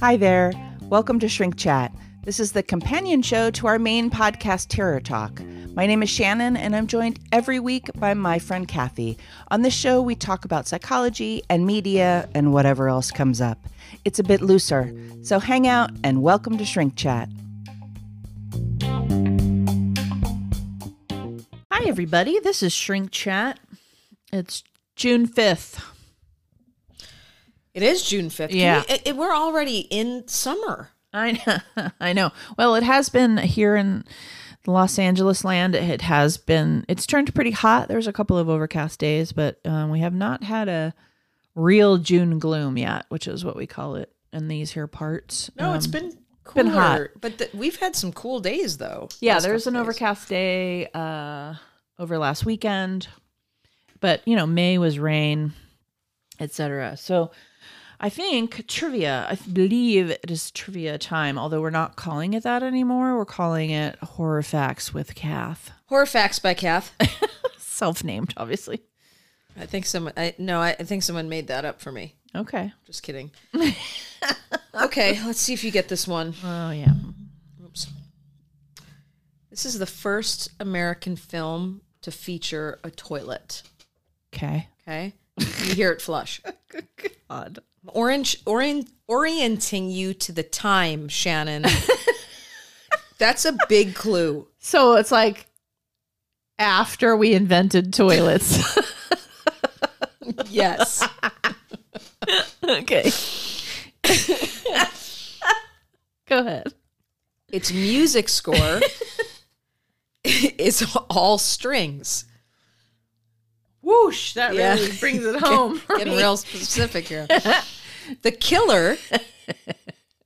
Hi there. Welcome to Shrink Chat. This is the companion show to our main podcast, Terror Talk. My name is Shannon, and I'm joined every week by my friend Kathy. On this show, we talk about psychology and media and whatever else comes up. It's a bit looser, so hang out and welcome to Shrink Chat. Hi, everybody. This is Shrink Chat. It's June 5th. It is June 5th. Yeah. we- it- we're already in summer. I know. I know. Well, it has been here in Los Angeles land. It has been. It's turned pretty hot. There's a couple of overcast days, but um, we have not had a real June gloom yet, which is what we call it in these here parts. No, it's been cooler. been hot. But th- we've had some cool days, though. yeah. There's an days. overcast day uh, over last weekend, but you know, May was rain, etc. So. I think trivia, I believe it is trivia time, although we're not calling it that anymore. We're calling it Horror Facts with Kath. Horror Facts by Kath. Self named, obviously. I think someone, I, no, I, I think someone made that up for me. Okay. Just kidding. okay, let's see if you get this one. Oh, yeah. Oops. This is the first American film to feature a toilet. Okay. Okay? You hear it flush. Odd. Orange, orient, orienting you to the time, Shannon. That's a big clue. So it's like after we invented toilets. Yes. okay. Go ahead. its music score is all strings. Whoosh. That Yeah. really brings it home. Getting real specific here. The killer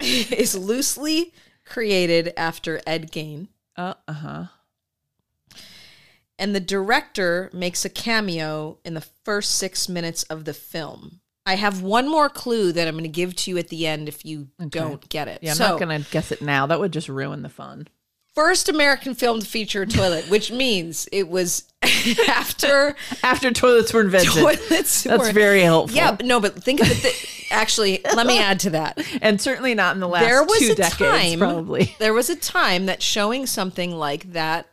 is loosely created after Ed Gein, Uh huh. and the director makes a cameo in the first six minutes of the film. I have one more clue that I'm going to give to you at the end if you don't get it. Yeah, I'm so, not going to guess it now. That would just ruin the fun. First American film to feature a toilet, which means it was after After toilets were invented. toilets That's were very helpful. Yeah, but no, but think of it. Th- actually, let me add to that. And certainly not in the last There was two a decades, time, probably. There was a time that showing something like that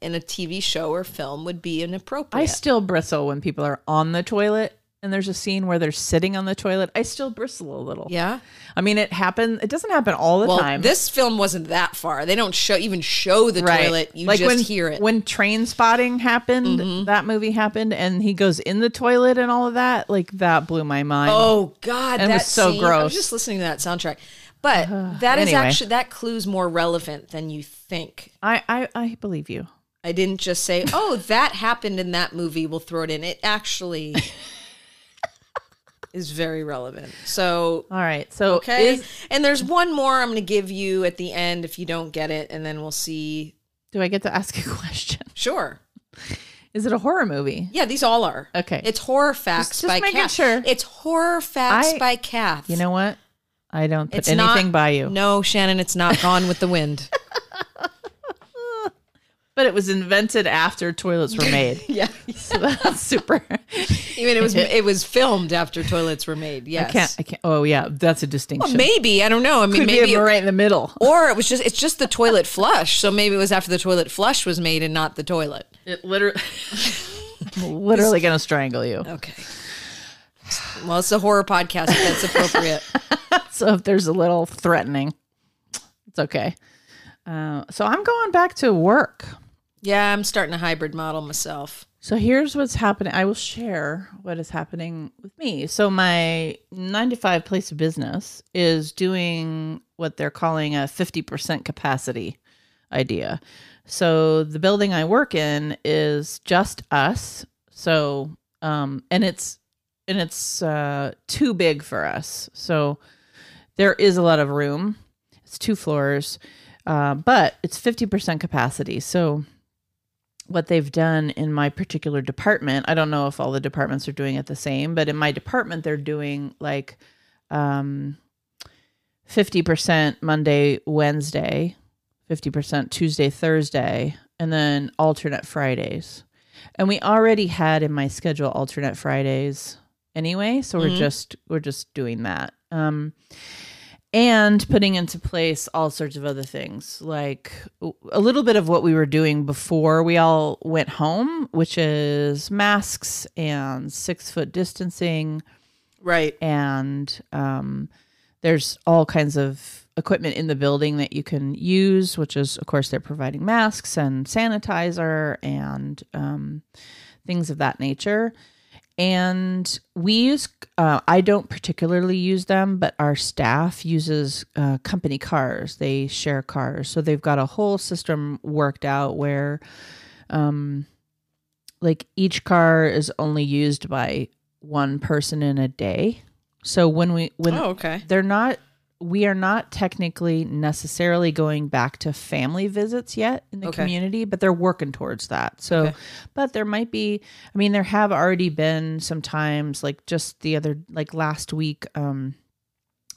in a TV show or film would be inappropriate. I still bristle when people are on the toilet and there's a scene where they're sitting on the toilet. I still bristle a little. yeah. I mean, it happen. It doesn't happen all the Well, time. this film wasn't that far. They don't show even show the right. toilet. You like just when, hear it. Mm-hmm. When Trainspotting happened, that movie happened, and he goes in the toilet and all of that. Like that blew my mind. oh God, And that was so scene- I gross. was just listening to that soundtrack. But that is Anyway. actually that clue's more relevant than you think. I, I I believe you. I didn't just say, "Oh, that happened in that movie. We'll throw it in." It actually is very relevant. So, All right. So okay. is- and there's one more I'm going to give you at the end if you don't get it, and then we'll see. do I get to ask a question? Sure. Is it a horror movie? Yeah, these all are. Okay. It's horror facts just by making Kath. sure. It's horror facts I- by Kath. You know what? I don't put it's anything not, by you. No, Shannon, it's not Gone with the Wind. But it was invented after toilets were made. yeah, so that's super. even it was it was filmed after toilets were made. Yes, I can't. I can't. Oh yeah, that's a distinction. maybe I don't know. I mean, Could maybe be right in the middle. Or it was just it's just the toilet flush. So maybe it was after the toilet flush was made and not the toilet. It literally, literally gonna strangle you. Okay. Well, it's a horror podcast if that's appropriate. So if there's a little threatening, it's okay. Uh, so I'm going back to work. Yeah, I'm starting a hybrid model myself. So here's what's happening. I will share what is happening with me. So my nine to five place of business is doing what they're calling a 50% capacity idea. So the building I work in is just us. So um and it's and it's uh too big for us. So there is a lot of room. It's two floors. Uh, but it's 50% capacity. So what they've done in my particular department, I don't know if all the departments are doing it the same, but in my department they're doing like um 50% Monday, Wednesday, 50% Tuesday, Thursday, and then alternate Fridays. And we already had in my schedule alternate Fridays anyway. So we're Mhm. just we're just doing that. Um, and putting into place all sorts of other things like a little bit of what we were doing before we all went home which is masks and six foot distancing Right. and um, there's all kinds of equipment in the building that you can use which is of course they're providing masks and sanitizer and um, things of that nature and we use uh, i don't particularly use them but our staff uses uh, company cars. They share cars. So they've got a whole system worked out where um, like each car is only used by one person in a day. So when we when oh, okay. they're not we are not technically necessarily going back to family visits yet in the Okay. community but they're working towards that so Okay. but there might be i mean there have already been some times like just the other like last week um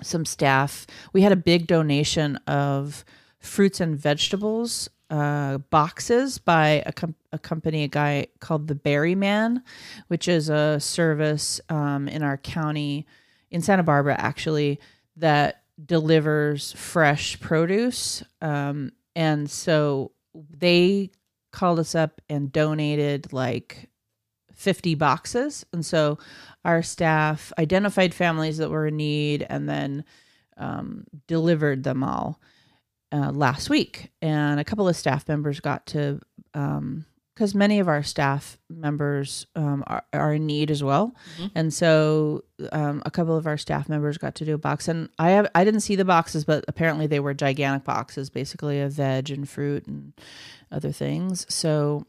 some staff we had a big donation of fruits and vegetables uh, boxes by a, com- a company, a guy called the Berry Man, which is a service um, in our county, in Santa Barbara, actually, that delivers fresh produce. Um, and so they called us up and donated like 50 boxes. And so our staff identified families that were in need and then um, delivered them all uh, last week. And a couple of staff members got to, because many of our staff members um, are, are in need as well. Mhm. And so um, a couple of our staff members got to do a box. And I have, I didn't see the boxes, but apparently they were gigantic boxes, basically of veg and fruit and other things. So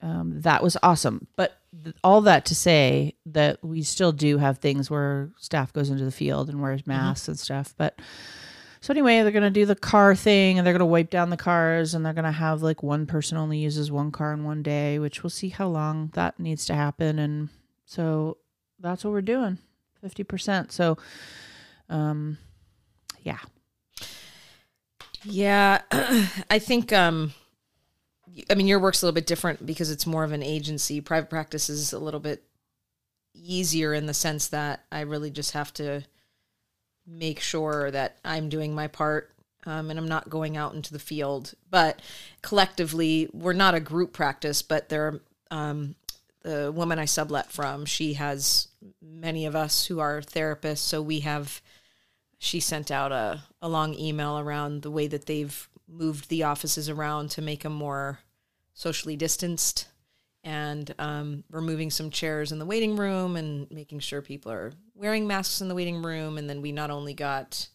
um, that was awesome. But th- all that to say that we still do have things where staff goes into the field and wears masks and stuff. But so anyway, they're gonna do the car thing and they're gonna wipe down the cars and they're gonna have like one person only uses one car in one day, which we'll see how long that needs to happen. And so that's what we're doing, fifty percent. So, um, yeah, Yeah, I think. Um, I mean, your work's a little bit different because it's more of an agency. Private practice is a little bit easier in the sense that I really just have to make sure that I'm doing my part um, and I'm not going out into the field. But collectively, we're not a group practice, but there are. Um, the woman I sublet from, she has many of us who are therapists, so we have she sent out a, a long email around the way that they've moved the offices around to make them more socially distanced and um, removing some chairs in the waiting room and making sure people are wearing masks in the waiting room. And then we not only got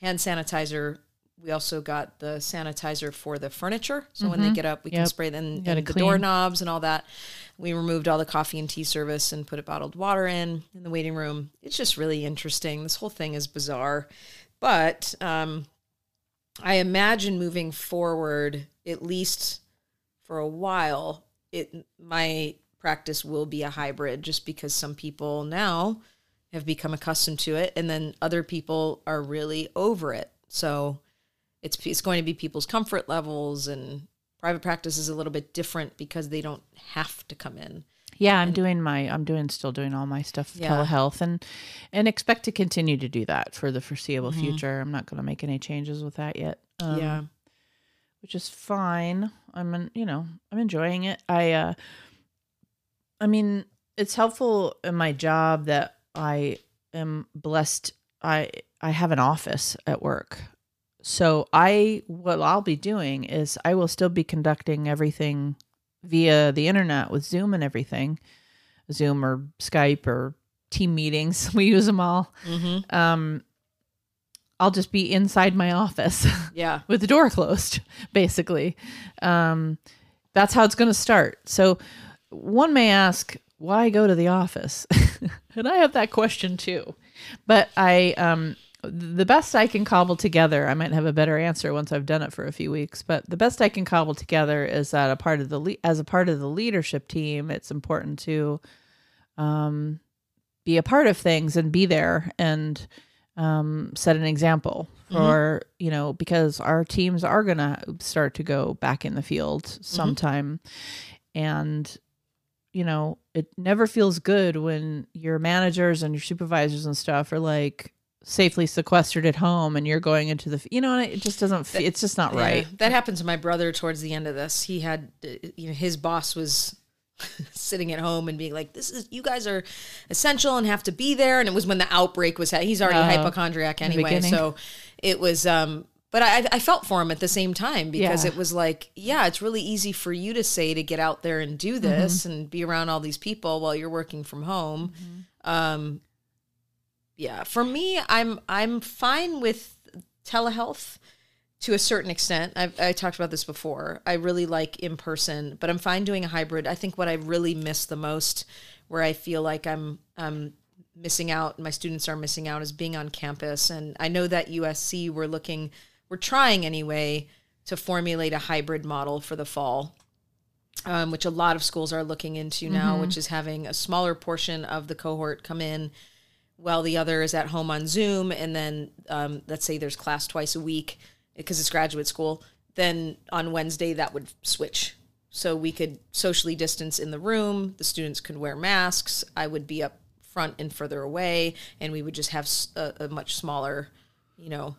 hand sanitizer, we also got the sanitizer for the furniture. So when they get up, we can spray them and the doorknobs and all that. We removed all the coffee and tea service and put a bottled water in in the waiting room. It's just really interesting. This whole thing is bizarre, but um, I imagine moving forward, at least for a while, it my practice will be a hybrid, just because some people now have become accustomed to it, and then other people are really over it. So it's it's going to be people's comfort levels and private practice is a little bit different because they don't have to come in. yeah. I'm doing my, I'm doing still doing all my stuff Yeah. telehealth and and expect to continue to do that for the foreseeable Mhm. future. I'm not going to make any changes with that yet. Um, which is fine. I'm, you know, I'm enjoying it. I, uh, I mean, it's helpful in my job that I am blessed. I I have an office at work, so I what I'll be doing is I will still be conducting everything via the internet with Zoom and everything, Zoom or Skype or team meetings. We use them all. Mm-hmm. Um, I'll just be inside my office. Yeah. with the door closed, basically. Um, that's how it's going to start. So, one may ask, why go to the office? and I have that question too. But I, um, the best I can cobble together, I might have a better answer once I've done it for a few weeks. But the best I can cobble together is that a part of the le- as a part of the leadership team, it's important to um, be a part of things and be there and um, set an example for you know because our teams are gonna start to go back in the field sometime, and you know, it never feels good when your managers and your supervisors and stuff are like safely sequestered at home and you're going into the, you know, it just doesn't, fe- it's just not right. That happened to my brother towards the end of this. He had, uh, you know, his boss was sitting at home and being like, "This is you guys are essential and have to be there." And it was when the outbreak was. He's already Oh, hypochondriac anyway, so it was. um But I, I felt for him at the same time because Yeah. it was like, yeah, it's really easy for you to say to get out there and do this and be around all these people while you're working from home. Um, yeah, for me, I'm I'm fine with telehealth to a certain extent. I've I talked about this before. I really like in person, but I'm fine doing a hybrid. I think what I really miss the most, where I feel like I'm I'm missing out, my students are missing out, is being on campus. And I know that USC we're looking, we're trying anyway to formulate a hybrid model for the fall. Um, which a lot of schools are looking into now, which is having a smaller portion of the cohort come in while the other is at home on Zoom, and then um, let's say there's class twice a week because it's graduate school, then on Wednesday that would switch. So we could socially distance in the room. The students could wear masks. I would be up front and further away, and we would just have a much smaller, you know,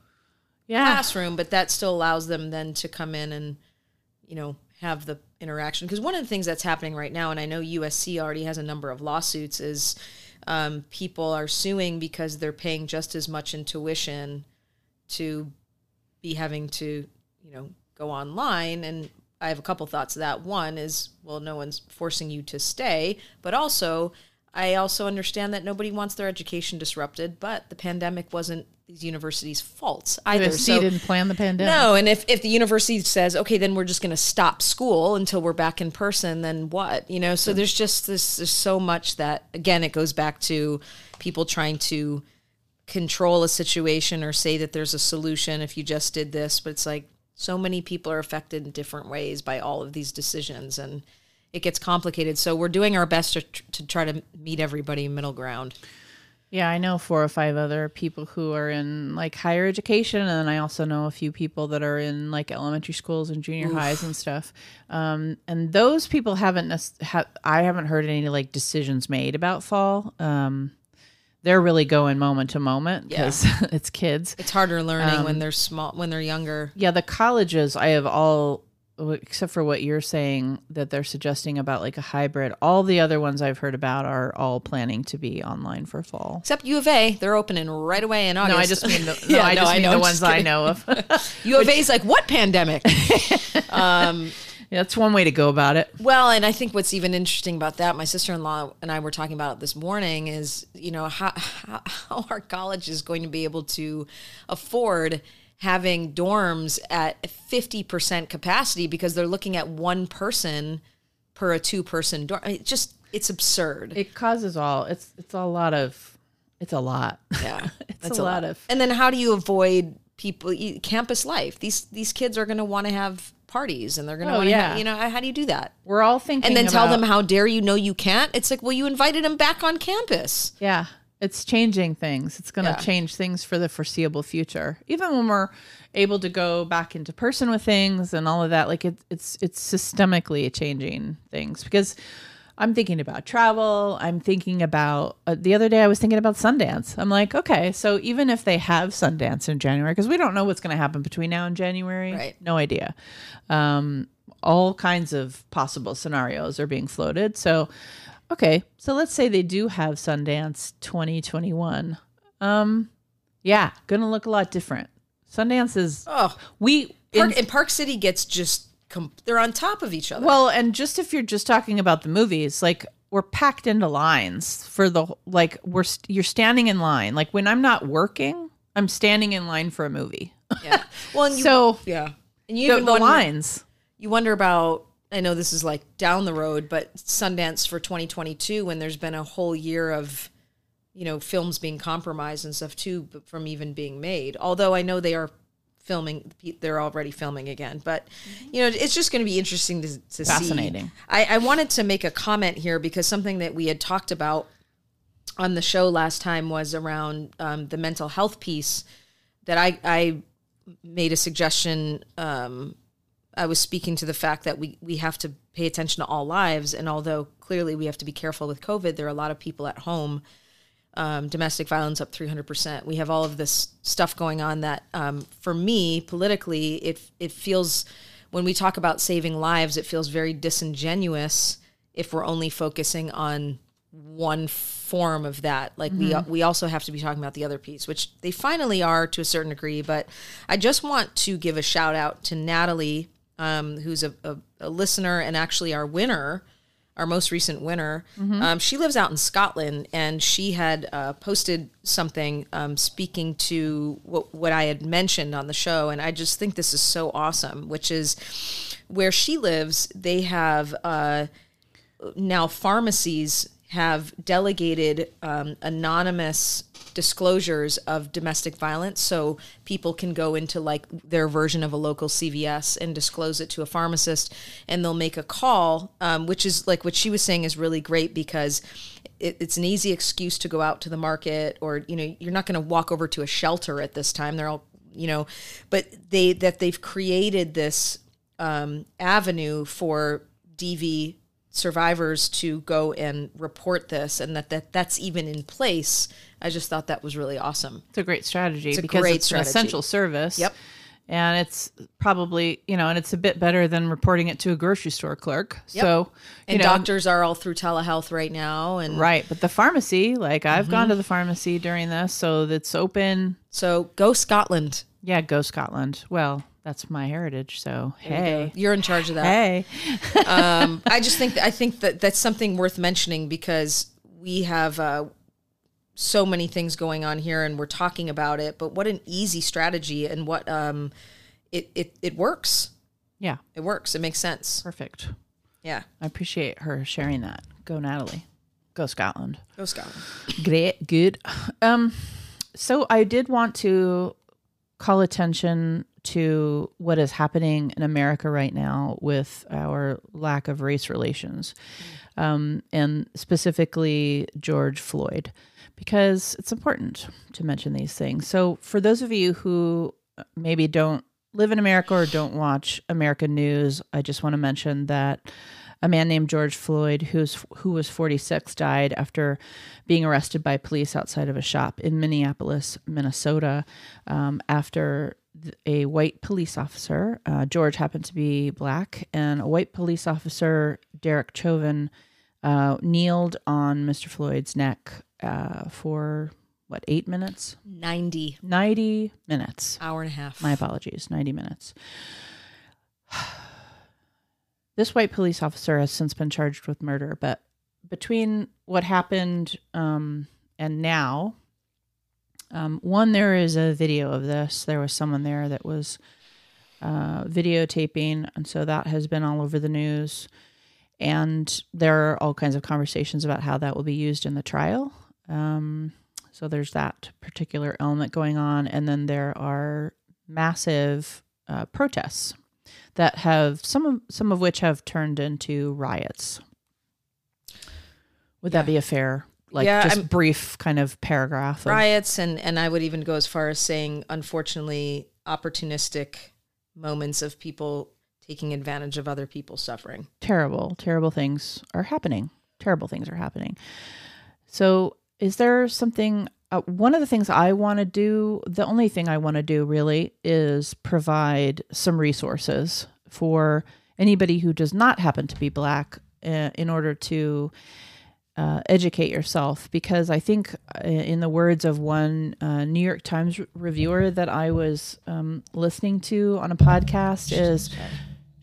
Yeah. classroom. But that still allows them then to come in and, you know, have the interaction. Because one of the things that's happening right now, and I know USC already has a number of lawsuits, is um, people are suing because they're paying just as much in tuition to be having to, you know, go online. And I have a couple thoughts of that. One is, well, no one's forcing you to stay, but also, I also understand that nobody wants their education disrupted, but the pandemic wasn't these universities' faults either. USC So didn't plan the pandemic. no, and if, if the university says, okay, then we're just going to stop school until we're back in person, then what? You know, so there's just this, there's so much that, again, it goes back to people trying to control a situation or say that there's a solution if you just did this. But it's like so many people are affected in different ways by all of these decisions and it gets complicated. So we're doing our best to, to try to meet everybody in middle ground. Yeah, I know four or five other people who are in like higher education, and I also know a few people that are in like elementary schools and junior highs and stuff. Um, and those people haven't, ha- I haven't heard any like decisions made about fall. Um, they're really going moment to moment because it's kids. It's harder learning Um, when they're small, when they're younger. Yeah, the colleges I have all except for what you're saying that they're suggesting about like a hybrid. All the other ones I've heard about are all planning to be online for fall. Except U of A, they're opening right away in August. No, I just mean the, no, Yeah, I no, just I mean know, the ones I know of. U of A's like what pandemic? um, That's one way to go about it. well, and I think what's even interesting about that, my sister in law and I were talking about it this morning, is you know how, how how our college is going to be able to afford having dorms at fifty percent capacity because they're looking at one person per a two person dorm. I mean, it just it's absurd. It causes all. It's it's a lot of. It's a lot. Yeah, It's that's a lot of- And then how do you avoid people campus life? These these kids are going to want to have parties, and they're going to Oh, want to, yeah. you know, how do you do that? We're all thinking. And then tell them how dare you know you can't? It's like, well, you invited them back on campus. Yeah, it's changing things. It's going to Yeah. change things for the foreseeable future. Even when we're able to go back into person with things and all of that, like it, it's it's systemically changing things because. I'm thinking about travel. I'm thinking about uh, the other day. I was thinking about Sundance. I'm like, okay, so even if they have Sundance in January, because we don't know what's going to happen between now and January, Right. no idea. Um, all kinds of possible scenarios are being floated. So, okay, so let's say they do have Sundance 2021. Um, yeah, gonna look a lot different. Sundance is Oh, we Park, in- and Park City gets just com- they're on top of each other. well, and just if you're just talking about the movies, like we're packed into lines for the like we're st- you're standing in line. Like when I'm not working, I'm standing in line for a movie. yeah. Well, and you, so yeah, and you the, even the wonder, lines. you wonder about. I know this is like down the road, but Sundance for 2022, when there's been a whole year of, you know, films being compromised and stuff too, but from even being made. Although I know they are filming, they're already filming again. But you know, it's just going to be interesting to, to Fascinating. see. I, I wanted to make a comment here because something that we had talked about on the show last time was around um, the mental health piece that I, I made a suggestion. Um, I was speaking to the fact that we, we have to pay attention to all lives. And although clearly we have to be careful with COVID. There are a lot of people at home. Um, domestic violence up 300%. We have all of this stuff going on that, um, for me, politically, it, it feels, when we talk about saving lives, it feels very disingenuous if we're only focusing on one form of that. Like we we also have to be talking about the other piece, which they finally are to a certain degree. But I just want to give a shout out to Natalie, um, who's a, a, a listener and actually our winner. Our most recent winner, um, she lives out in Scotland, and she had uh, posted something um, speaking to what, what I had mentioned on the show, and I just think this is so awesome. Which is where she lives, they have uh, now pharmacies have delegated um, anonymous disclosures of domestic violence. So people can go into like their version of a local cvs and disclose it to a pharmacist and they'll make a call um, which is like what she was saying is really great because it, it's an easy excuse to go out to the market or you know you're not going to walk over to a shelter at this time. They're all you know but they that they've created this um, avenue for dv survivors to go and report this and that, that that's even in place i just thought that was really awesome It's a great strategy it's a because great it's strategy. an essential service. Yep. And it's probably, you know, and it's a bit better than reporting it to a grocery store clerk. So, you and know, doctors are all through telehealth right now and right. But the pharmacy, like I've gone Mm-hmm. to the pharmacy during this, so it's open. so go scotland Yeah, go Scotland. Well, that's my heritage. So, hey. you're in charge of that Hey. um, I just think I think that that's something worth mentioning because we have uh, so many things going on here, and we're talking about it. But what an easy strategy, and what um, it it it works. Yeah, It works. It makes sense. perfect. Yeah, I appreciate her sharing that. Go Natalie. Go Scotland. go Scotland. Great, good. Um, so I did want to call attention to what is happening in America right now with our lack of race relations, um, and specifically George Floyd, because it's important to mention these things. So for those of you who maybe don't live in America or don't watch American news, I just want to mention that a man named George Floyd, who's who was 46, died after being arrested by police outside of a shop in Minneapolis, Minnesota, um, after a white police officer, uh, George happened to be black, and a white police officer, Derek Chauvin, uh, kneeled on Mr. Floyd's neck uh, for what eight minutes, Ninety 90 minutes. hour and a half. My apologies, 90 minutes. This white police officer has since been charged with murder, but between what happened um, and now, um, one, there is a video of this. There was someone there that was uh, videotaping, and so that has been all over the news. And there are all kinds of conversations about how that will be used in the trial. Um, so there's that particular element going on, and then there are massive uh, protests that have some of some of which have turned into riots. Would that be a fair, like, Yeah, just I'm- brief kind of paragraph? Of, riots and and I would even go as far as saying unfortunately opportunistic moments of people taking advantage of other people's suffering. terrible, terrible things are happening. Terrible things are happening. So, is there something? Uh, one of the things I want to do, the only thing I want to do really, is provide some resources for anybody who does not happen to be black uh, in order to uh, educate yourself. Because I think, uh, in the words of one uh, New York Times reviewer that I was um, listening to on a podcast, is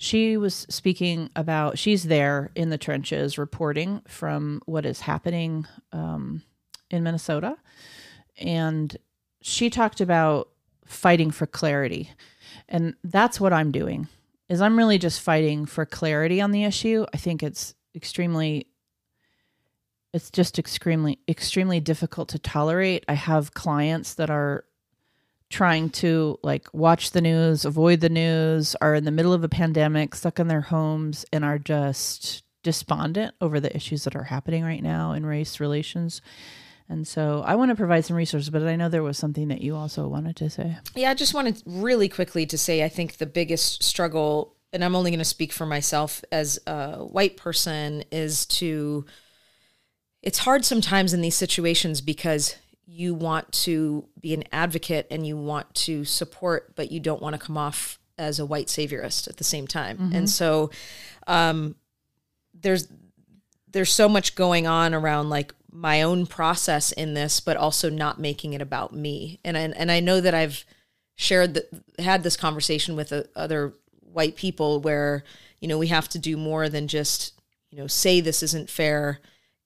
she was speaking about she's there in the trenches reporting from what is happening um, in minnesota. And she talked about fighting for clarity. And that's what i'm doing is i'm really just fighting for clarity on the issue. I think it's extremely it's just extremely extremely difficult to tolerate i have clients that are trying to like watch the news, avoid the news, are in the middle of a pandemic, stuck in their homes, and are just despondent over the issues that are happening right now in race relations. And so I want to provide some resources, but I know there was something that you also wanted to say. Yeah, I just wanted really quickly to say I think the biggest struggle and I'm only going to speak for myself as a white person, is to, it's hard sometimes in these situations because you want to be an advocate and you want to support, but you don't want to come off as a white saviorist at the same time. Mm-hmm. And so um, there's there's so much going on around like my own process in this, but also not making it about me. And and, and I know that I've shared that had this conversation with uh, other white people where you know we have to do more than just you know say this isn't fair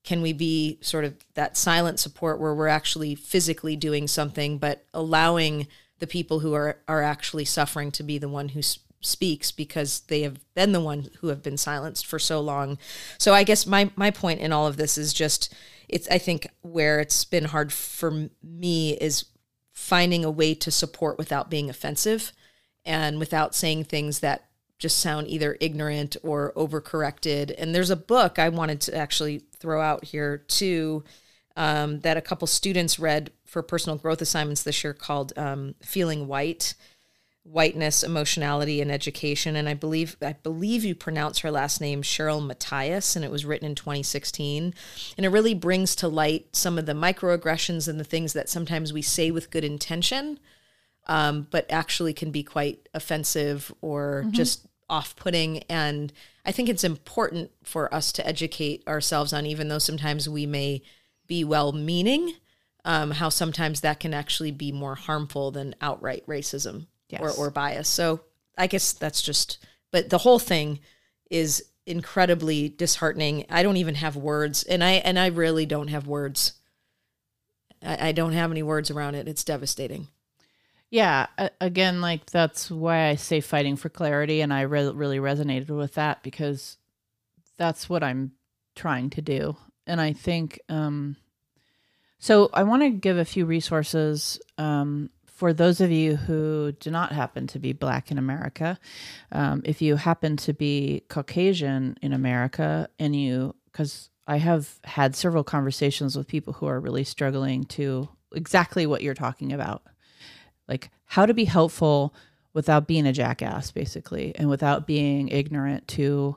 can we be sort of that silent support where we're actually physically doing something but allowing the people who are are actually suffering to be the one who speaks because they have been the one who have been silenced for so long so i guess my my point in all of this is just it's i think where it's been hard for me is finding a way to support without being offensive and without saying things that just sound either ignorant or overcorrected. And there's a book I wanted to actually throw out here too um, that a couple students read for personal growth assignments this year called um, "Feeling White." whiteness, emotionality, and education. And I believe I believe you pronounce her last name Cheryl Matias, and it was written in 2016. And it really brings to light some of the microaggressions and the things that sometimes we say with good intention, um, but actually can be quite offensive or mm-hmm. just off putting. And I think it's important for us to educate ourselves on, even though sometimes we may be well meaning, um, how sometimes that can actually be more harmful than outright racism yes. or, or bias. So I guess that's just, but the whole thing is incredibly disheartening. I don't even have words, and I and I really don't have words. I, I don't have any words around it. It's devastating. Yeah, again, like that's why I say fighting for clarity, and I re- really resonated with that because that's what I'm trying to do, and I think. Um, so I want to give a few resources um, for those of you who do not happen to be Black in America. Um, if you happen to be Caucasian in America, and you, because I have had several conversations with people who are really struggling to exactly what you're talking about like how to be helpful without being a jackass basically and without being ignorant to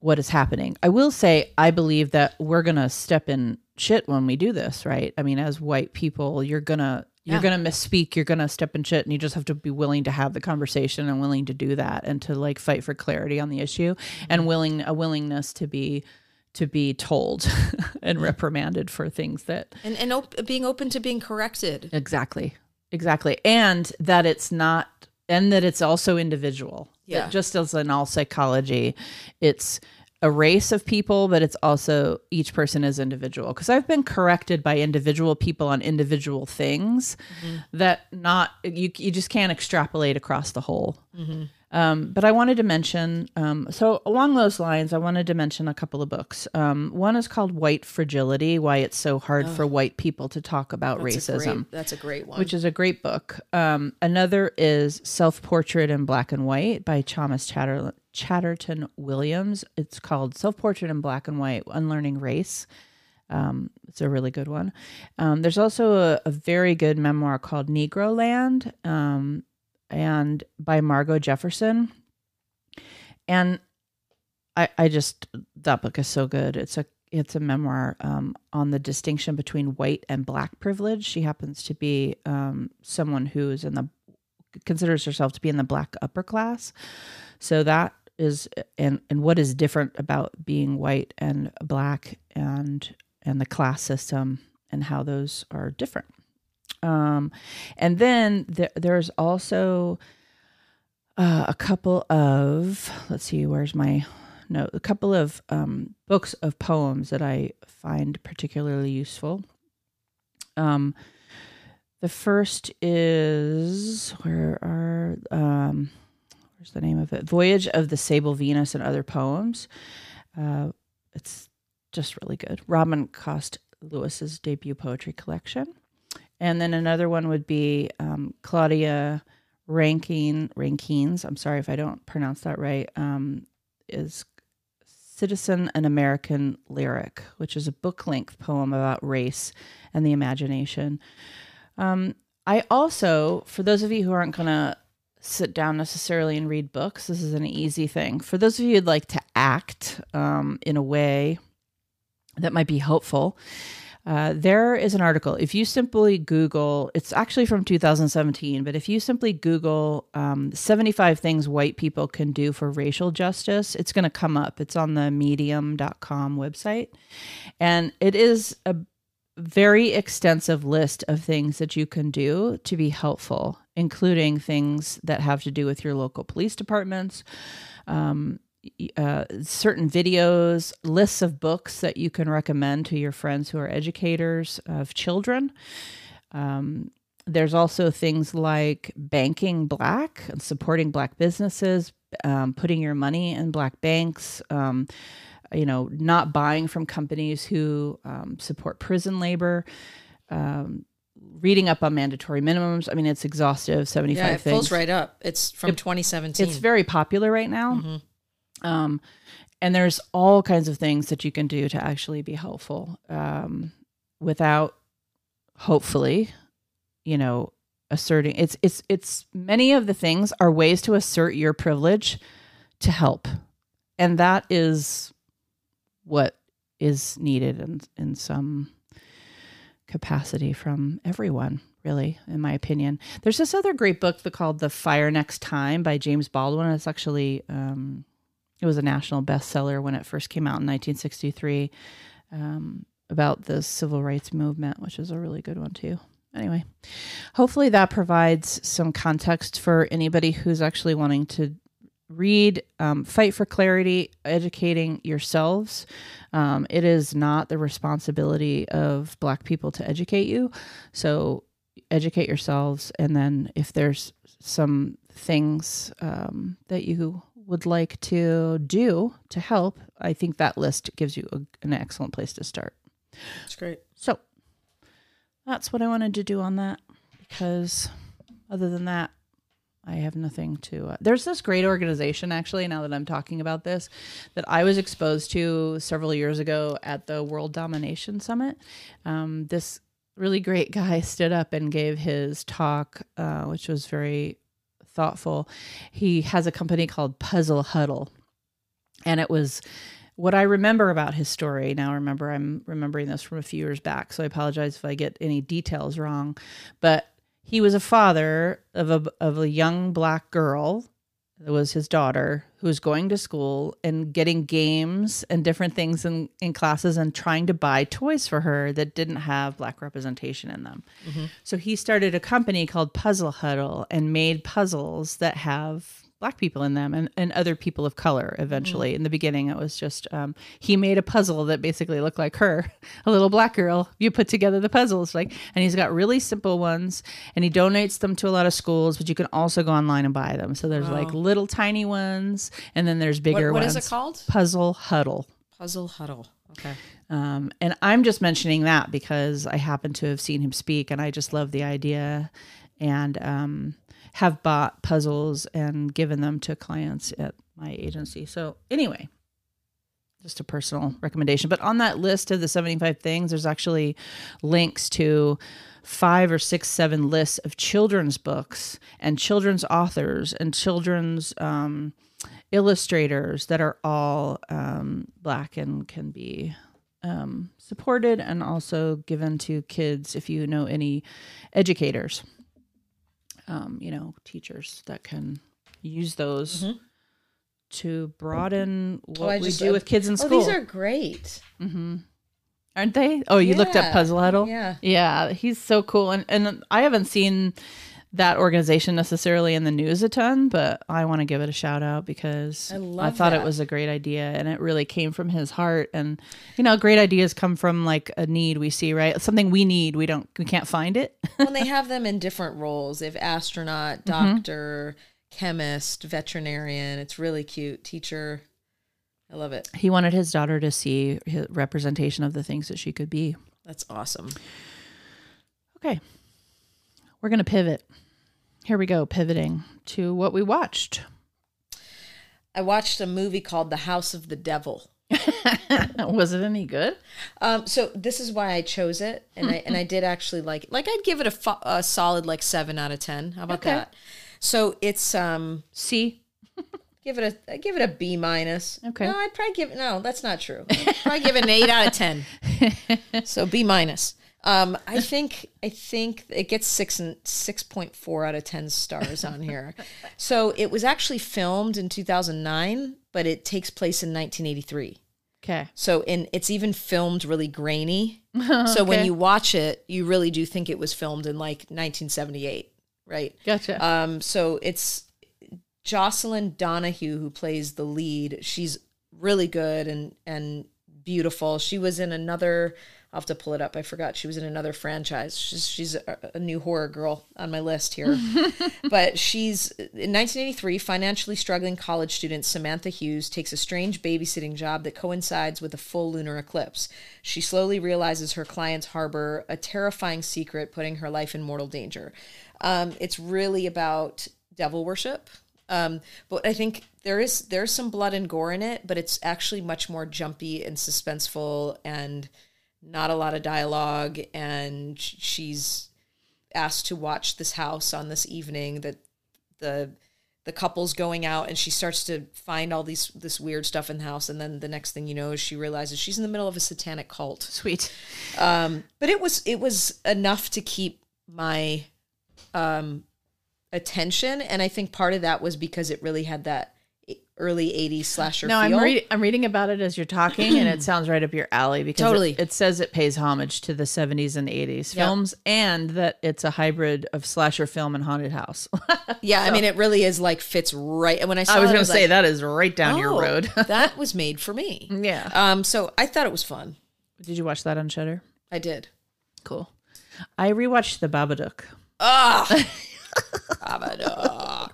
what is happening. I will say I believe that we're going to step in shit when we do this, right? I mean as white people, you're going to you're going to misspeak, you're going to step in shit and you just have to be willing to have the conversation and willing to do that and to like fight for clarity on the issue mm-hmm. and willing a willingness to be to be told and reprimanded for things that and and op- being open to being corrected. Exactly. Exactly. And that it's not, and that it's also individual. Yeah. That just as in all psychology, it's a race of people, but it's also each person is individual. Because I've been corrected by individual people on individual things mm-hmm. that not, you, you just can't extrapolate across the whole. Mm-hmm. Um, but I wanted to mention, um, so along those lines, I wanted to mention a couple of books. Um, one is called White Fragility Why It's So Hard oh, for White People to Talk About that's Racism. A great, that's a great one. Which is a great book. Um, another is Self Portrait in Black and White by Thomas Chatter- Chatterton Williams. It's called Self Portrait in Black and White Unlearning Race. Um, it's a really good one. Um, there's also a, a, very good memoir called Negroland. Um, and by Margo Jefferson. And I I just that book is so good. It's a it's a memoir um, on the distinction between white and black privilege. She happens to be um, someone who is in the considers herself to be in the black upper class. So that is and and what is different about being white and black and and the class system and how those are different. Um, and then there, there's also uh, a couple of, let's see, where's my note? A couple of um, books of poems that I find particularly useful. Um, the first is, where are, um, where's the name of it? Voyage of the Sable Venus and Other Poems. Uh, it's just really good. Robin Coste Lewis's debut poetry collection. And then another one would be um, Claudia Rankine, Rankines. I'm sorry if I don't pronounce that right. Um, is Citizen an American Lyric, which is a book length poem about race and the imagination. Um, I also, for those of you who aren't going to sit down necessarily and read books. This is an easy thing. For those of you who'd like to act um, in a way that might be helpful, uh, there is an article. If you simply Google, it's actually from 2017, but if you simply Google um, 75 things white people can do for racial justice, it's going to come up. It's on the medium.com website. And it is a very extensive list of things that you can do to be helpful, including things that have to do with your local police departments. Um, uh, certain videos, lists of books that you can recommend to your friends who are educators of children. Um, there's also things like banking black and supporting black businesses, um, putting your money in black banks, um, you know, not buying from companies who um, support prison labor. Um, reading up on mandatory minimums. I mean, it's exhaustive, 75 Yeah, it things. pulls right up. It's from 2017. It's very popular right now. Mhm. Um, and there's all kinds of things that you can do to actually be helpful um, without, hopefully, you know, asserting. It's it's it's many of the things are ways to assert your privilege to help, and that is what is needed in in some capacity from everyone really in my opinion there's this other great book called the fire next time by james baldwin it's actually um, it was a national bestseller when it first came out in 1963 um, about the civil rights movement which is a really good one too. Anyway hopefully that provides some context for anybody who's actually wanting to read um, fight for clarity educating yourselves. Um, it is not the responsibility of black people to educate you. So educate yourselves and then if there's some things um, that you would like to do to help i think that list gives you a, an excellent place to start That's great. so that's what i wanted to do on that because other than that I have nothing to. Uh, there's this great organization, actually, now that I'm talking about this, that I was exposed to several years ago at the World Domination Summit. Um, this really great guy stood up and gave his talk, uh, which was very thoughtful. He has a company called Puzzle Huddle, and it was what I remember about his story. Now, remember, I'm remembering this from a few years back, so I apologize if I get any details wrong, but he was a father of a of a young black girl that was his daughter who was going to school and getting games and different things in, in classes and trying to buy toys for her that didn't have black representation in them. Mm-hmm. So he started a company called Puzzle Huddle and made puzzles that have black people in them and, and other people of color eventually. In the beginning, it was just um, he made a puzzle that basically looked like her, a little black girl. You put together the puzzles, like, and he's got really simple ones and he donates them to a lot of schools, but you can also go online and buy them. So there's like little tiny ones and then there's bigger what ones. is it called? Puzzle Huddle. Puzzle Huddle. Okay. Um, and I'm just mentioning that because I happen to have seen him speak and I just love the idea and um, have bought puzzles and given them to clients at my agency. So, anyway, just a personal recommendation. But on that list of the 75 things, there's actually links to five or six, seven lists of children's books and children's authors and children's um, illustrators that are all um, black and can be um, supported and also given to kids if you know any educators, um, you know, teachers that can use those to broaden what Mm-hmm. Oh, we just- do with kids in Oh, school. these are great. Aren't they? Oh, you looked up Yeah. Puzzle Huddle? Yeah. Yeah, he's so cool. And and I haven't seen that organization necessarily in the news a ton, but I want to give it a shout out because I love thought it was a great idea and it really came from his heart. And you know, great ideas come from like a need we see, right? Something we need, we don't, we can't find it. when they have them in different roles, If astronaut, Mm-hmm. doctor, chemist, veterinarian. It's really cute. Teacher. I love it. he wanted his daughter to see his representation of the things that she could be. That's awesome. Okay, we're gonna pivot. Here we go, pivoting to what we watched. I watched a movie called The House of the Devil. Was it any good? Um, so this is why I chose it, and I and I did actually like it. Like I'd give it a, fo- a solid like seven out of ten. How about Okay. that? So it's um C. give it a give it a B minus. Okay. No, I'd probably give no, that's not true. I'd probably give it an eight out of ten. so B minus. Um, I think I think it gets six and six point four out of ten stars on here. so it was actually filmed in two thousand nine, but it takes place in nineteen eighty three. Okay. So and it's even filmed really grainy. So when you watch it, you really do think it was filmed in like 1978, right? Gotcha. Um, so it's Jocelin Donahue who plays the lead. She's really good and and beautiful. She was in another. I'll have to pull it up. I forgot she was in another franchise. She's she's a, a new horror girl on my list here. but she's in 1983. Financially struggling college student Samantha Hughes takes a strange babysitting job that coincides with a full lunar eclipse. She slowly realizes her clients harbor a terrifying secret, putting her life in mortal danger. Um, it's really about devil worship. Um, but I think there is there's some blood and gore in it, but it's actually much more jumpy and suspenseful and not a lot of dialogue. And she's asked to watch this house on this evening that the the couple's going out and she starts to find all these this weird stuff in the house and then the next thing you know she realizes she's in the middle of a satanic cult Sweet. um, but it was it was enough to keep my um, attention, and I think part of that was because it really had that early '80s slasher No, feel. I'm reading. I'm reading about it as you're talking, and it sounds right up your alley because Totally. it, says it pays homage to the 70s and 80s Yeah. films, and that it's a hybrid of slasher film and haunted house. yeah, I mean, it really is like fits right. And when I saw, I was it, going to say like, that is right down your "Oh, road. that was made for me. yeah. Um, so I thought it was fun. Did you watch that on Shudder? I did. Cool. I rewatched The Babadook. Ah, Abaddon.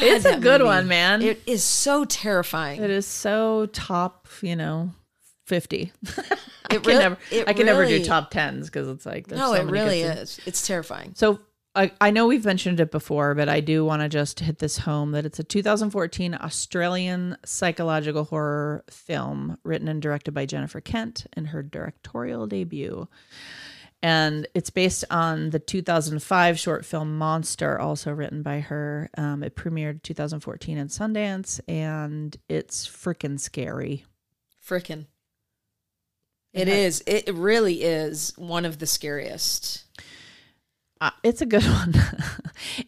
It's a good movie. one, man. It is so terrifying. it is so top, you know, 50. I It can really- never, it I can never do top tens because it's like there's no, so it really is. It's terrifying. So I, I know we've mentioned it before, but I do want to just hit this home that it's a 2014 Australian psychological horror film written and directed by Jennifer Kent in her directorial debut. And it's based on the 2005 short film Monster, also written by her. Um, it premiered 2014 in Sundance, and it's freaking scary. Freaking. It Yeah. is. It really is one of the scariest. Uh, it's a good one.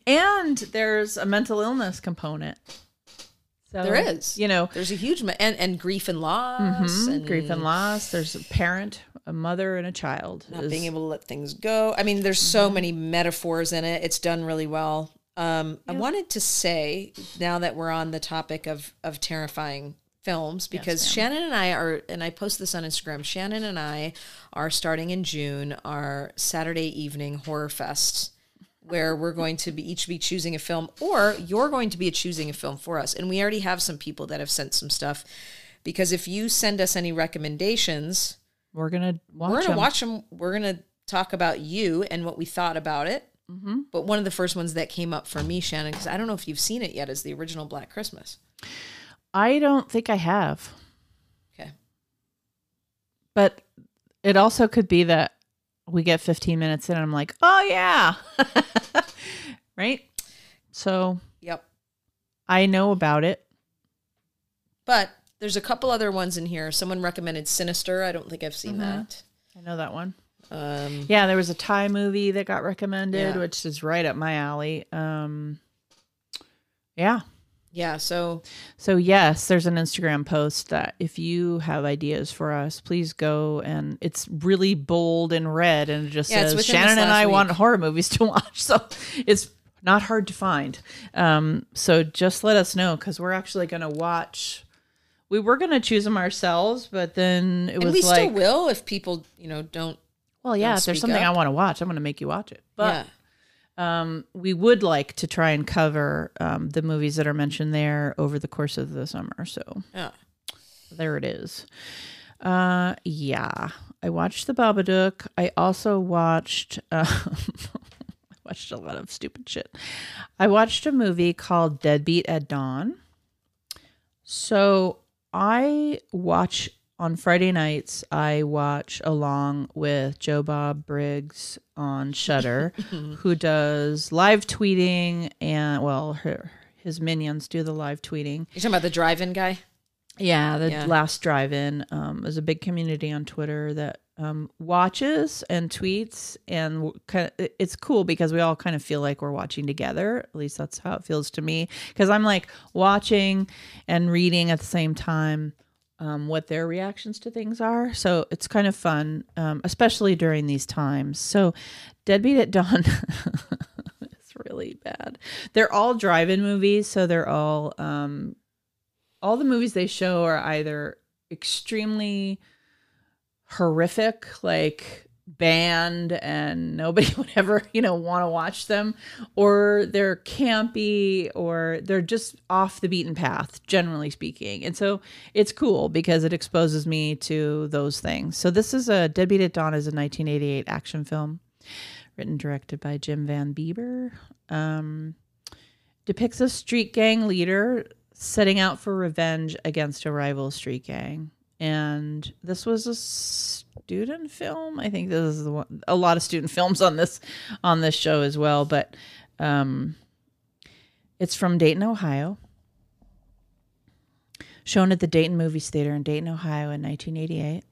and there's a mental illness component. So, There is. You know, There's a huge and and grief and loss Mhm, and grief and loss. There's a parent, a mother, and a child. not is- being able to let things go. I mean, there's so many metaphors in it. It's done really well. Um, I wanted to say now that we're on the topic of of terrifying films because Shannon and I are and I post this on Instagram. Shannon and I are starting in June our Saturday evening horror fest where we're going to be each be choosing a film or you're going to be choosing a film for us and we already have some people that have sent some stuff because if you send us any recommendations we're gonna watch. we're gonna them. watch them. We're gonna talk about you and what we thought about it. Mm-hmm. But one of the first ones that came up for me, Shannon, because I don't know if you've seen it yet, is the original Black Christmas. I don't think I have, Okay. but it also could be that we get 15 minutes in, and I'm like, oh yeah, right. So Yep. I know about it. But there's a couple other ones in here. Someone recommended Sinister. I don't think I've seen that. I know that one. Um, Yeah, there was a Thai movie that got recommended, Yeah. which is right up my alley. Um, yeah. Yeah. So So yes, there's an Instagram post that if you have ideas for us, please go and it's really bold and red and it just Yeah, says Shannon and I want horror movies to watch. So it's not hard to find. Um, so just let us know because we're actually going to watch. We were going to choose them ourselves, but then it and was we like, still will if people, you know, don't. well, yeah, don't if there's something up. I want to watch, I'm going to make you watch it. But yeah. Um, we would like to try and cover um, the movies that are mentioned there over the course of the summer. So Yeah. there it is. Uh, yeah, I watched the Babadook. I also watched. Uh, I watched a lot of stupid shit. I watched a movie called Deadbeat at Dawn. So I watch on Friday nights, I watch along with Joe Bob Briggs on Shudder, who does live tweeting and well, her, his minions do the live tweeting. You're talking about the drive-in guy. Yeah, the Yeah. last drive-in um, is a big community on Twitter that um, watches and tweets, and kind of, it's cool because we all kind of feel like we're watching together. At least that's how it feels to me. Because I'm like watching and reading at the same time um, what their reactions to things are. So it's kind of fun, um, especially during these times. So Deadbeat at Dawn. It's really bad. They're all drive-in movies, so they're all um, all the movies they show are either extremely horrific, like banned and nobody would ever, you know, want to watch them, or they're campy or they're just off the beaten path, generally speaking. And so it's cool because it exposes me to those things. So this is a Deadbeat at Dawn is a 1988 action film written directed by Jim Van Bebber. Um, depicts a street gang leader setting out for revenge against a rival street gang. And this was a student film. I think this is the one, a lot of student films on this on this show as well. But um, it's from Dayton, Ohio. Shown at the Dayton Movies Theater in Dayton, Ohio in 1988.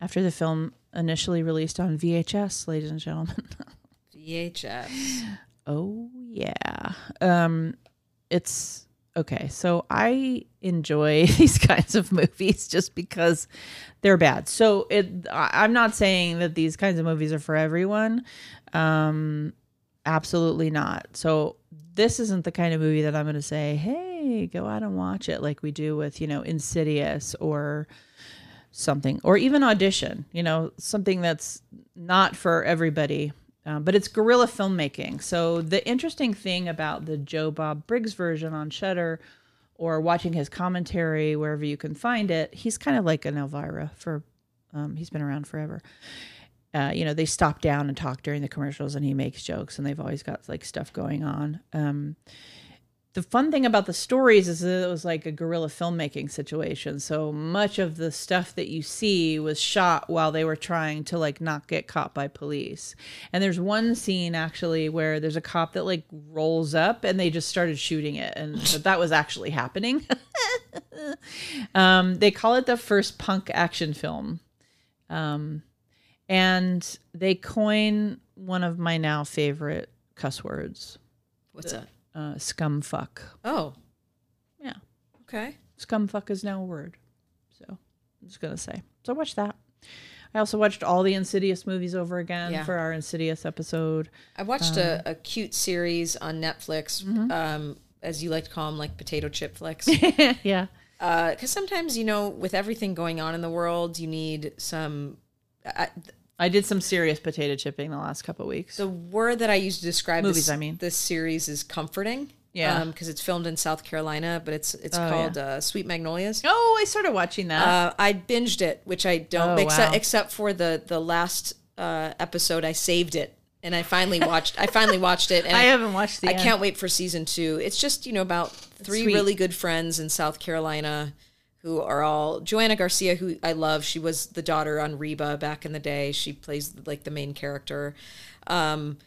After the film initially released on VHS, ladies and gentlemen. VHS. Oh yeah. Um it's okay. So I enjoy these kinds of movies just because they're bad. So it I'm not saying that these kinds of movies are for everyone. Um absolutely not. So this isn't the kind of movie that I'm going to say, "Hey, go out and watch it" like we do with, you know, Insidious or something or even audition you know something that's not for everybody um, but it's guerrilla filmmaking. So the interesting thing about the joe bob briggs version on shudder or watching his commentary wherever you can find it he's kind of like an elvira for um, he's been around forever. Uh, you know they stop down and talk during the commercials and he makes jokes and they've always got like stuff going on. Um, the fun thing about the stories is that it was like a guerrilla filmmaking situation. So much of the stuff that you see was shot while they were trying to like not get caught by police. And there's one scene actually where there's a cop that like rolls up and they just started shooting it and that that was actually happening. um, they call it the first punk action film. Um, and they coin one of my now favorite cuss words, What's that? Uh, scum fuck. Oh, Yeah. okay. Scumfuck is now a word. So I'm just gonna say. So watch that. I also watched all the Insidious movies over again Yeah. for our Insidious episode. I watched Um, a, a cute series on Netflix, Mm-hmm. um, as you like to call them, like potato chip flicks. yeah. Because sometimes, you know, with everything going on in the world, you need some. I, I did some serious potato chipping the last couple of weeks. the word that I use to describe Movies, this, I mean. this series is comforting. Yeah. because it's filmed in South Carolina, but it's it's Oh, called uh, Sweet Magnolias. oh, I started watching that. Uh, I binged it, which I don't, Oh, except wow. except for the the last uh, episode. I saved it, and I finally watched. I finally watched it, and I haven't watched the I end. can't wait for season two. It's just you know about three Sweet. really good friends in South Carolina who are all Joanna Garcia, who I love. She was the daughter on Reba back in the day. She plays like the main character. Um,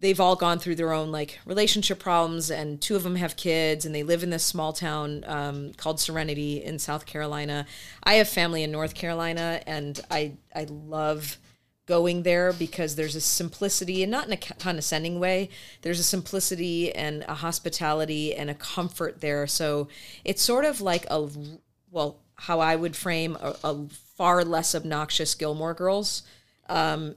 they've all gone through their own like relationship problems, and two of them have kids, and they live in this small town um, called Serenity in South Carolina. I have family in North Carolina, and I I love going there because there's a simplicity and not in a condescending way there's a simplicity and a hospitality and a comfort there so it's sort of like a well how i would frame a, a far less obnoxious gilmore girls um,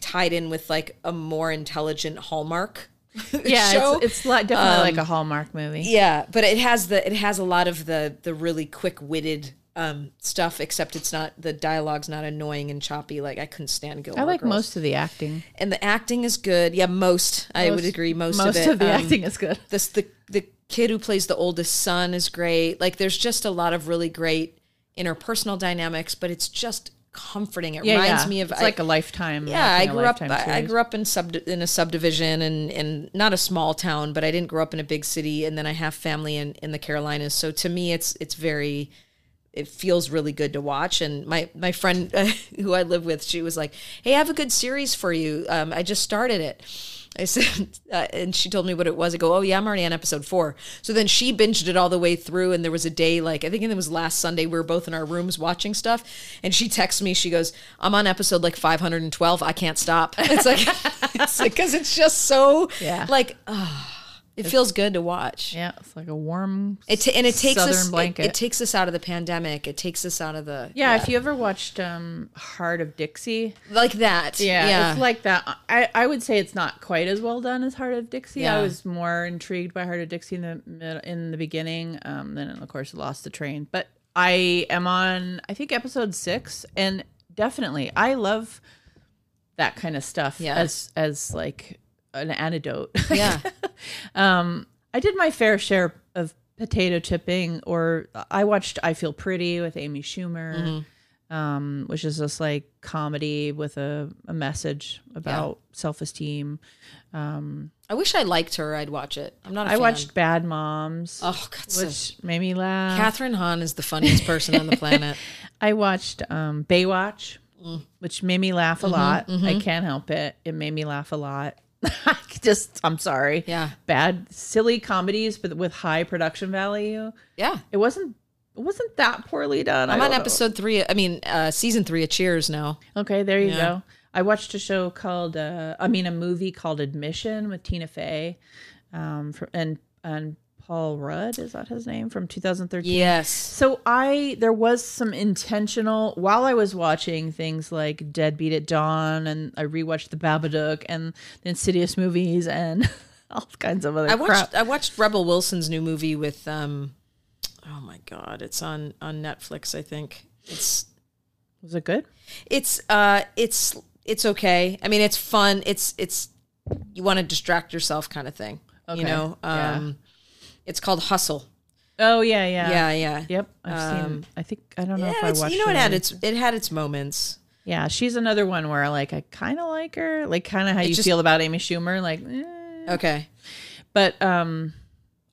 tied in with like a more intelligent hallmark yeah, show. it's, it's like, definitely like a Hallmark movie. yeah but it has the it has a lot of the the really quick-witted um, stuff except it's not the dialogue's not annoying and choppy like i couldn't stand gilmore I like Girls most of the acting. and the acting is good. Yeah, most, I would agree. Most, Most of it. the Um, acting is good. This the the kid who plays the oldest son is great. Like there's just a lot of really great interpersonal dynamics, but it's just comforting. It Yeah, reminds yeah. me of it's I- like a lifetime. yeah, I grew up. I, I grew up in sub in a subdivision and and not a small town, but I didn't grow up in a big city. And then I have family in in the Carolinas, so to me, it's it's very it feels really good to watch. And my my friend uh, who I live with, she was like, "Hey, I have a good series for you. Um, I just started it." I said, uh, and she told me what it was. I go, oh yeah, I'm already on episode four. So then she binged it all the way through, and there was a day like I think it was last Sunday. We were both in our rooms watching stuff, and she texts me. She goes, I'm on episode like 512. I can't stop. It's like it's because it's just so Yeah. like. ah, it feels good to watch. Yeah, it's like a warm It ta- and it takes southern us it, blanket. it takes us out of the pandemic. It takes us out of the yeah, if you ever watched um, Hart of Dixie, like that. yeah, Yeah, it's like that. I, I would say it's not quite as well done as Hart of Dixie. Yeah. I was more intrigued by Hart of Dixie in the in the beginning. Um, then of course lost the train. But I am on I think episode six, and definitely I love that kind of stuff Yeah. as as like an antidote. yeah. Um, I did my fair share of potato chipping, or I watched I Feel Pretty with Amy Schumer, Mm-hmm. um, which is just like comedy with a, a message about self esteem. I wish I liked her. I'd watch it. I'm not. I I watched Bad Moms, Oh God, so which made me laugh. Kathryn Hahn is the funniest person on the planet. I watched um, Baywatch, Mm. which made me laugh a Mm-hmm, lot. I can't help it. It made me laugh a lot. I just, I'm sorry. Yeah. Bad, silly comedies, but with high production value. Yeah. It wasn't. It wasn't that poorly done. I'm on don't know. episode three. I mean, uh, season three of Cheers now. Okay, there you Yeah. go. I watched a show called, uh, I mean, a movie called Admission with Tina Fey, um, for, and and Paul Rudd is that his name from 2013. Yes. So I there was some intentional while I was watching things like Deadbeat at Dawn and I rewatched The Babadook and the Insidious movies and all kinds of other I crap. watched. I watched Rebel Wilson's new movie with. um Oh my God! It's on on Netflix. I think it's Was it good? it's uh it's it's okay. I mean, it's fun. It's it's you want to distract yourself kind of thing. Okay. You know. Yeah. Um, It's called Hustle. Oh yeah, yeah, Yeah, yeah. Yep, I've seen. I think I don't know Yeah, if I watched. you know, it it had its it had its moments. Yeah, she's another one where like I kind of like her, like kind of how you just- feel about Amy Schumer, like. eh. Okay. But um,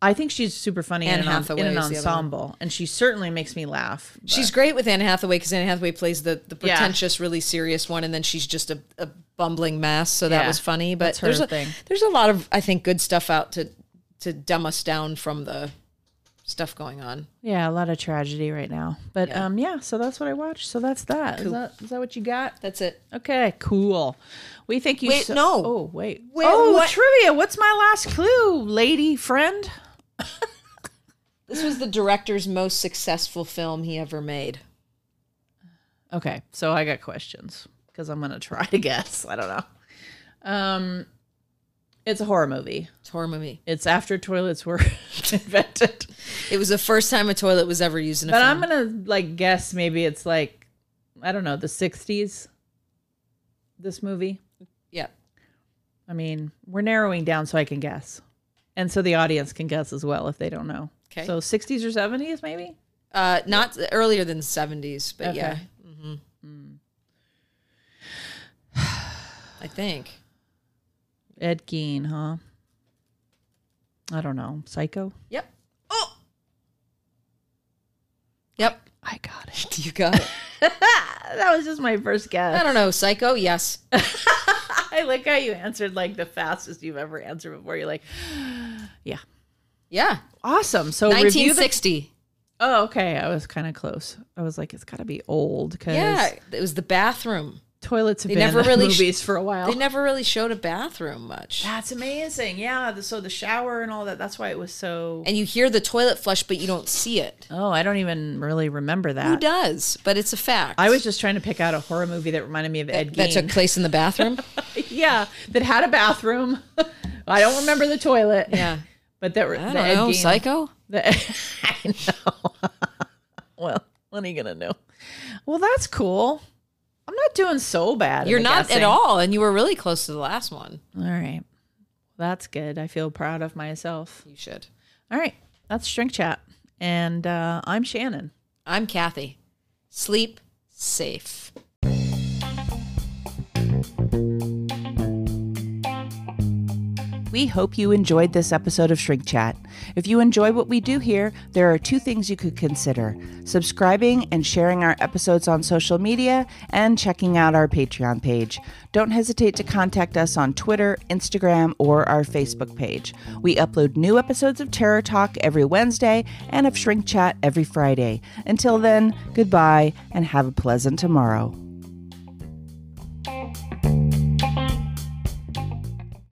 I think she's super funny Anne in an, Hathaway in an other one. ensemble, and she certainly makes me laugh. but- She's great with Anne Hathaway because Anne Hathaway plays the, the Yeah. pretentious, really serious one, and then she's just a, a bumbling mess. So that Yeah, was funny. But there's a there's a lot of I think good stuff out to to dumb us down from the stuff going on. Yeah, a lot of tragedy right now. But Yeah. um yeah, so that's what I watched. So that's that. Is Cool. that is that what you got? That's it. Okay, cool. We think you Wait, so- no. Oh, wait. Wait, oh, what? trivia. What's my last clue, lady friend? This was the director's most successful film he ever made. Okay, so I got questions because I'm going to try to guess. I don't know. Um it's a horror movie. It's a horror movie. It's after toilets were invented. It was the first time a toilet was ever used in a film. But film. I'm going to like guess maybe it's like I don't know, the 60s this movie. yeah. I mean, we're narrowing down so I can guess. And so the audience can guess as well if they don't know. Okay. So 60s or 70s maybe? Uh, not earlier than 70s, but Okay. yeah. hmm I think. Ed Gein, huh? I don't know. Psycho? Yep. Oh. Yep. I got it. You got it. that was just my first guess. I don't know. Psycho. Yes. I like how you answered like the fastest you've ever answered before. You're like, yeah. Yeah. Awesome. So review the 1960. Oh, okay. I was kind of close. I was like, it's got to be old because Yeah. It was the bathroom. Toilets have They been never in really movies for a while. They never really showed a bathroom much. That's amazing. Yeah. The, so the shower and all that. That's why it was so. And you hear the toilet flush, but you don't see it. Oh, I don't even really remember that. Who does? But it's a fact. I was just trying to pick out a horror movie that reminded me of Ed that Gein. took place in the bathroom. yeah, that had a bathroom. I don't remember the toilet. yeah. but that were I the don't Ed know. Gein- Psycho. the- I know. well, what are you gonna know? Well, that's cool. I'm not doing so bad. You're not guessing. at all, and you were really close to the last one. All right, that's good. I feel proud of myself. You should. All right, that's Shrink Chat, and uh, I'm Shannon. I'm Kathy. Sleep safe. We hope you enjoyed this episode of Shrink Chat. If you enjoy what we do here, there are two things you could consider subscribing and sharing our episodes on social media, and checking out our Patreon page. Don't hesitate to contact us on Twitter, Instagram, or our Facebook page. We upload new episodes of Terror Talk every Wednesday and of Shrink Chat every Friday. Until then, goodbye and have a pleasant tomorrow.